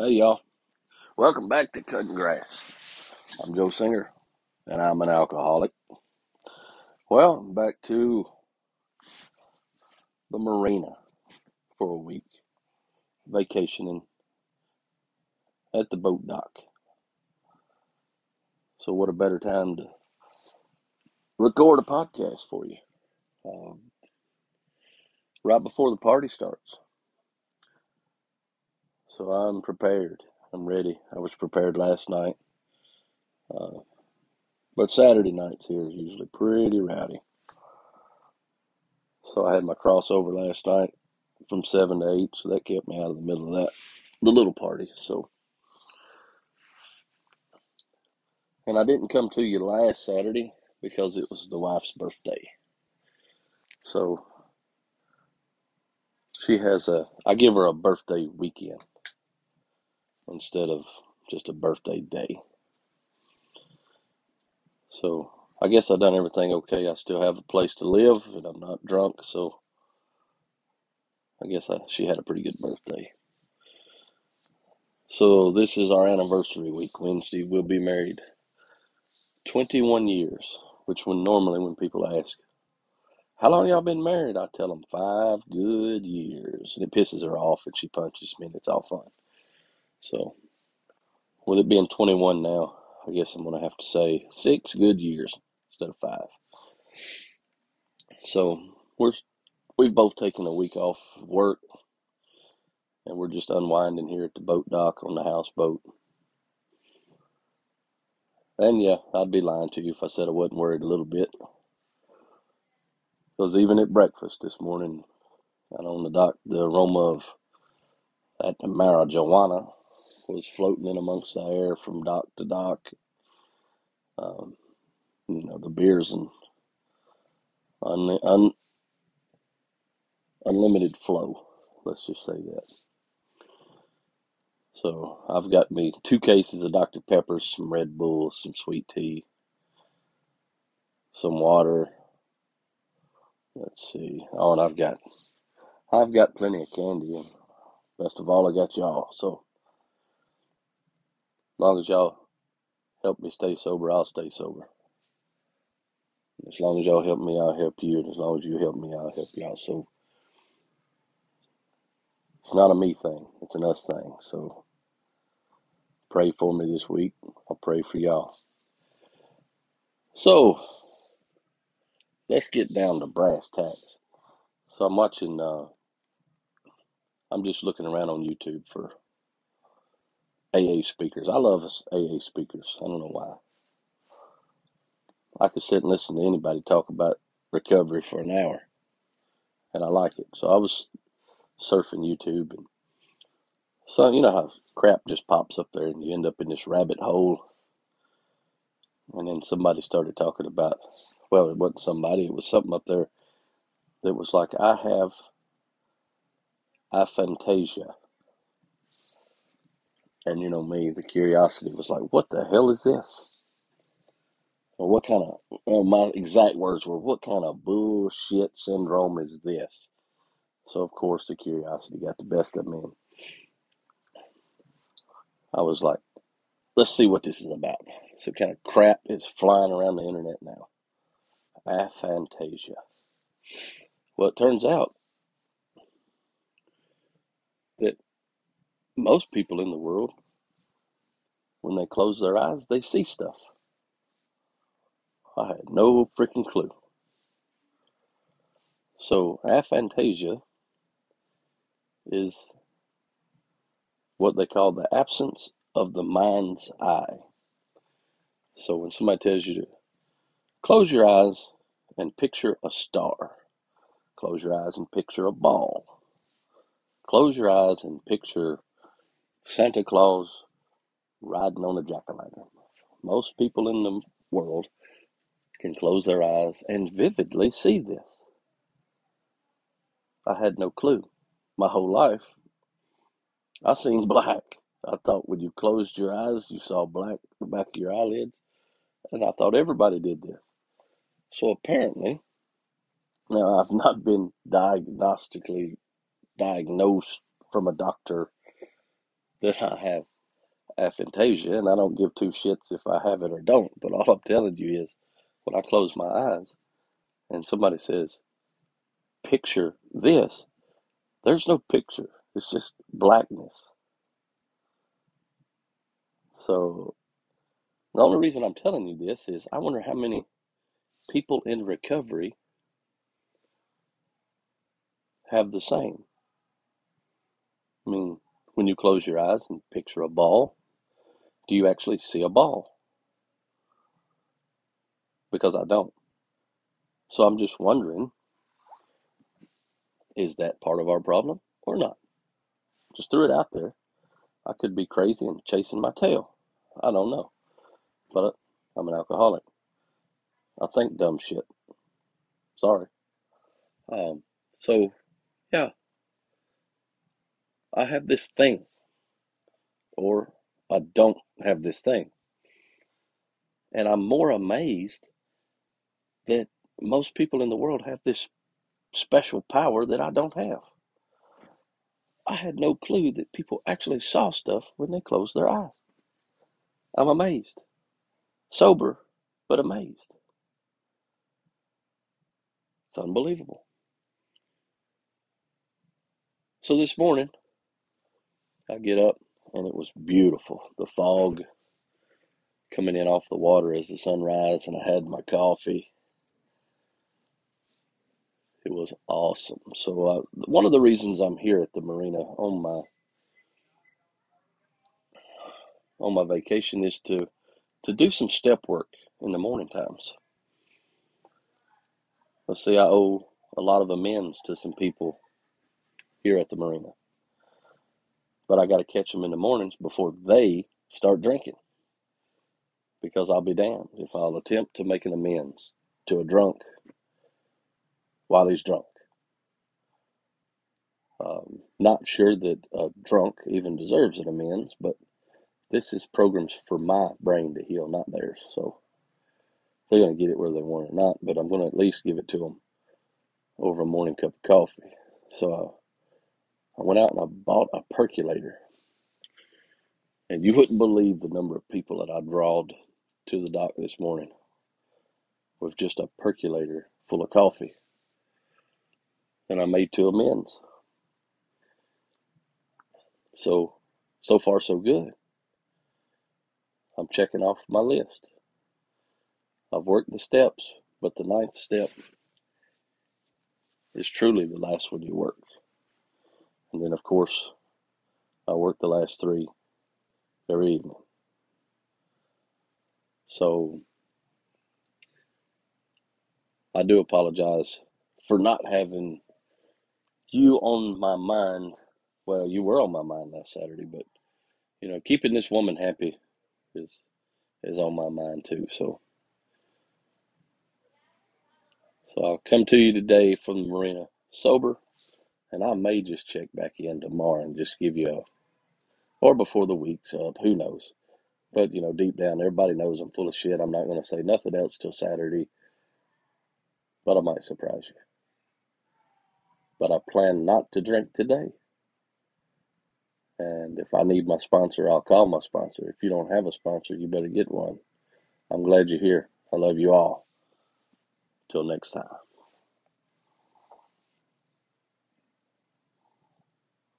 Hey y'all, welcome back to Cutting Grass. I'm Joe Singer, and I'm an alcoholic. Well, back to the marina for a week, vacationing at the boat dock. So, what a better time to record a podcast for you um, right before the party starts. So, I'm prepared. I'm ready. I was prepared last night, uh, but Saturday nights here is usually pretty rowdy. So, I had my crossover last night from 7 to 8, so that kept me out of the middle of that, the little party. So, And I didn't come to you last Saturday because it was the wife's birthday. So she has a, I give her a birthday weekend instead of just a birthday day. So I guess I've done everything okay. I still have a place to live and I'm not drunk. So I guess I, she had a pretty good birthday. So this is our anniversary week. Wednesday we'll be married 21 years, which when normally when people ask, How long y'all been married? I tell them five good years. And it pisses her off and she punches me and it's all fun. So, with it being 21 now, I guess I'm going to have to say six good years instead of five. So, we're, we've both taken a week off work and we're just unwinding here at the boat dock on the houseboat. And yeah, I'd be lying to you if I said I wasn't worried a little bit. Because even at breakfast this morning, out on the dock, the aroma of that marijuana was floating in amongst the air from dock to dock. Um, you know, the beers and un, un, unlimited flow. Let's just say that. So I've got me two cases of Dr. Pepper, some Red Bull, some sweet tea, some water. Let's see. Oh, and I've got I've got plenty of candy, and best of all, I got y'all. So long as y'all help me stay sober, I'll stay sober. As long as y'all help me, I'll help you, and as long as you help me, I'll help y'all. So it's not a me thing; it's an us thing. So pray for me this week. I'll pray for y'all. So let's get down to brass tacks. So I'm watching. Uh, I'm just looking around on YouTube for AA speakers. I love AA speakers. I don't know why. I could sit and listen to anybody talk about recovery for an hour, and I like it. So I was surfing YouTube, and so you know how crap just pops up there, and you end up in this rabbit hole. And then somebody started talking about, well, it wasn't somebody; it was something up there that was like, I have aphantasia. And you know me, the curiosity was like, what the hell is this? Or what kind of, well, my exact words were, what kind of bullshit syndrome is this? So, of course, the curiosity got the best of me. I was like, let's see what this is about. So, kind of crap is flying around the internet now. Aphantasia. Well, it turns out that most people in the world, when they close their eyes, they see stuff. I had no freaking clue. So, aphantasia is what they call the absence of the mind's eye. So, when somebody tells you to close your eyes and picture a star, close your eyes and picture a ball, close your eyes and picture Santa Claus riding on a jack o' lantern. Most people in the world can close their eyes and vividly see this. I had no clue. My whole life, I seen black. I thought when you closed your eyes, you saw black the back of your eyelids, and I thought everybody did this. So apparently, now I've not been diagnostically diagnosed from a doctor that I have aphantasia, and I don't give two shits if I have it or don't. But all I'm telling you is, when I close my eyes and somebody says, "Picture this," there's no picture. It's just blackness. So the only reason I'm telling you this is I wonder how many people in recovery have the same. I mean, when you close your eyes and picture a ball, do you actually see a ball? Because I don't. So I'm just wondering, is that part of our problem or not? Just threw it out there. I could be crazy and chasing my tail. I don't know. But I'm an alcoholic. I think dumb shit. Sorry. Um, so, yeah, I have this thing, or I don't have this thing. And I'm more amazed that most people in the world have this special power that I don't have. I had no clue that people actually saw stuff when they closed their eyes. I'm amazed. Sober, but amazed. It's unbelievable. So this morning, I get up and it was beautiful. The fog coming in off the water as the sun rises, and I had my coffee. It was awesome. So uh, one of the reasons I'm here at the marina on my on my vacation is to to do some step work in the morning times. Let's see, I owe a lot of amends to some people here at the marina, but I got to catch them in the mornings before they start drinking, because I'll be damned if I'll attempt to make an amends to a drunk while he's drunk. Um, not sure that a drunk even deserves an amends, but this is programs for my brain to heal, not theirs. So they're going to get it whether they want it or not, but I'm going to at least give it to them over a morning cup of coffee. So I, went out and I bought a percolator. And you wouldn't believe the number of people that I drawed to the dock this morning with just a percolator full of coffee. And I made two amends. So, so far, so good. I'm checking off my list. I've worked the steps, but the ninth step is truly the last one you work. And then, of course, I work the last three every evening. So I do apologize for not having you on my mind. Well, you were on my mind last Saturday, but you know, keeping this woman happy is is on my mind too. So, so I'll come to you today from the marina sober, and I may just check back in tomorrow and just give you a, or before the week's up. Who knows? But you know, deep down, everybody knows I'm full of shit. I'm not going to say nothing else till Saturday, but I might surprise you. But I plan not to drink today. And if I need my sponsor, I'll call my sponsor. If you don't have a sponsor, you better get one. I'm glad you're here. I love you all. Till next time.